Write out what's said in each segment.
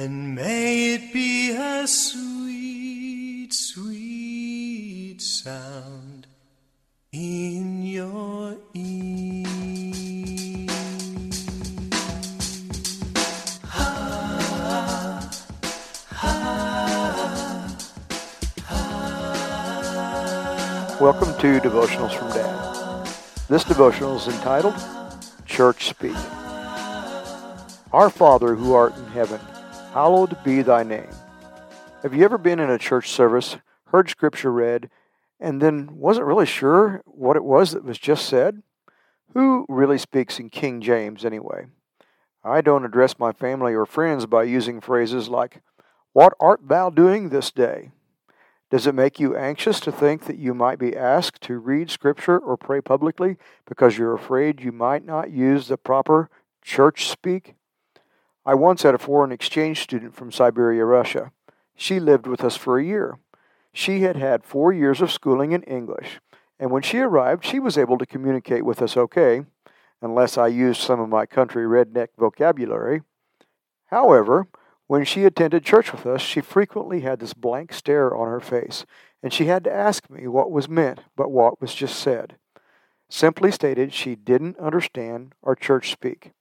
and may it be a sweet, sweet sound in your ear. Welcome to Devotionals from Dad. This devotional is entitled Church Speak. Our Father who art in heaven, hallowed be thy name. Have you ever been in a church service, heard scripture read, and then wasn't really sure what it was that was just said? Who really speaks in King James anyway? I don't address my family or friends by using phrases like, What art thou doing this day? Does it make you anxious to think that you might be asked to read Scripture or pray publicly because you're afraid you might not use the proper church speak? I once had a foreign exchange student from Siberia, Russia. She lived with us for a year. She had had four years of schooling in English, and when she arrived, she was able to communicate with us okay, unless I used some of my country redneck vocabulary. However, when she attended church with us, she frequently had this blank stare on her face, and she had to ask me what was meant but what was just said. Simply stated, she didn't understand our church speak.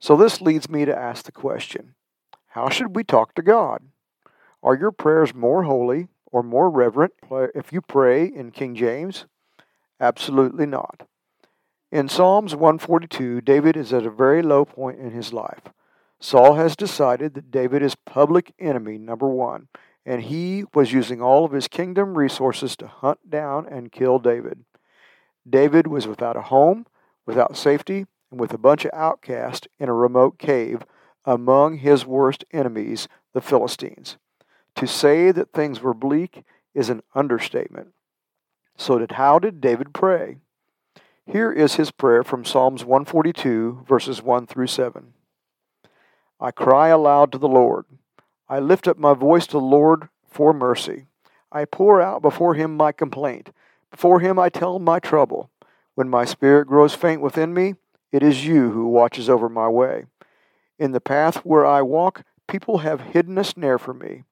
So this leads me to ask the question How should we talk to God? Are your prayers more holy or more reverent if you pray in King James? Absolutely not. In Psalms 142, David is at a very low point in his life. Saul has decided that David is public enemy number one, and he was using all of his kingdom resources to hunt down and kill David. David was without a home, without safety, and with a bunch of outcasts in a remote cave among his worst enemies, the Philistines. To say that things were bleak is an understatement. So, did, how did David pray? Here is his prayer from Psalms 142, verses 1 through 7. I cry aloud to the Lord. I lift up my voice to the Lord for mercy. I pour out before him my complaint. Before him I tell my trouble. When my spirit grows faint within me, it is you who watches over my way. In the path where I walk, people have hidden a snare for me.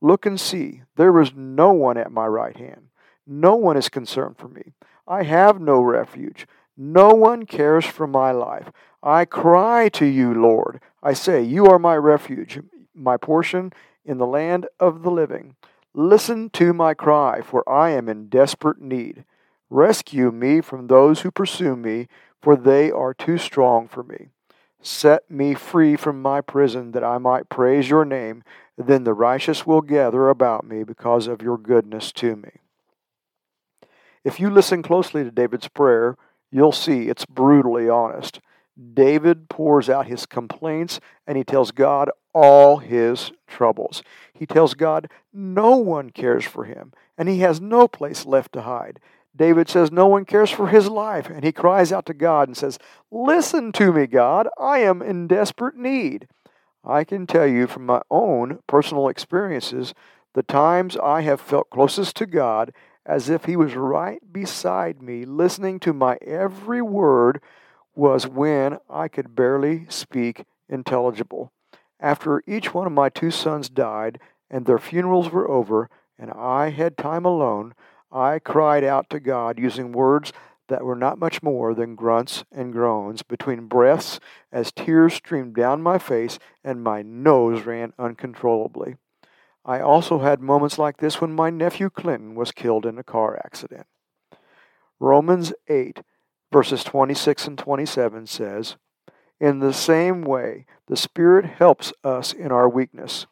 Look and see, there is no one at my right hand. No one is concerned for me. I have no refuge. No one cares for my life. I cry to you, Lord. I say, You are my refuge, my portion in the land of the living. Listen to my cry, for I am in desperate need. Rescue me from those who pursue me, for they are too strong for me. Set me free from my prison, that I might praise your name. Then the righteous will gather about me because of your goodness to me. If you listen closely to David's prayer, you'll see it's brutally honest. David pours out his complaints and he tells God all his troubles. He tells God no one cares for him and he has no place left to hide. David says no one cares for his life and he cries out to God and says, Listen to me, God. I am in desperate need. I can tell you from my own personal experiences the times I have felt closest to God as if He was right beside me, listening to my every word was when I could barely speak intelligible. After each one of my two sons died and their funerals were over, and I had time alone, I cried out to God using words that were not much more than grunts and groans between breaths as tears streamed down my face and my nose ran uncontrollably. I also had moments like this when my nephew Clinton was killed in a car accident. Romans 8 verses 26 and 27 says, In the same way, the Spirit helps us in our weakness.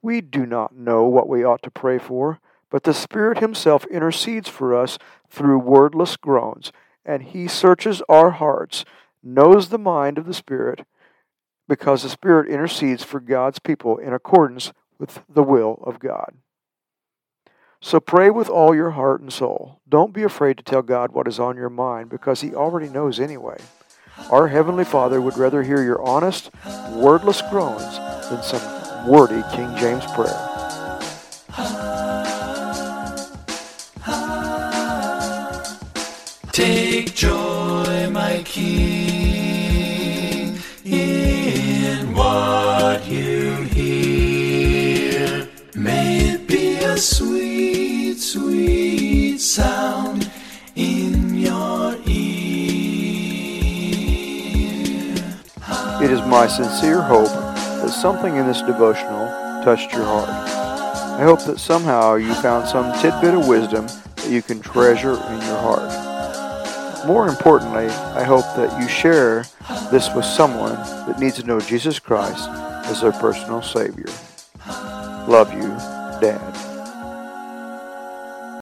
We do not know what we ought to pray for, but the Spirit Himself intercedes for us through wordless groans, and He searches our hearts, knows the mind of the Spirit, because the Spirit intercedes for God's people in accordance with the will of God. So pray with all your heart and soul. Don't be afraid to tell God what is on your mind because He already knows anyway. Our Heavenly Father would rather hear your honest, wordless groans than some wordy King James prayer. Take joy, my King, in what you hear. May it be a sweet, sweet sound in your ear. It is my sincere hope that something in this devotional touched your heart. I hope that somehow you found some tidbit of wisdom that you can treasure in your heart. More importantly, I hope that you share this with someone that needs to know Jesus Christ as their personal Savior. Love you, Dad.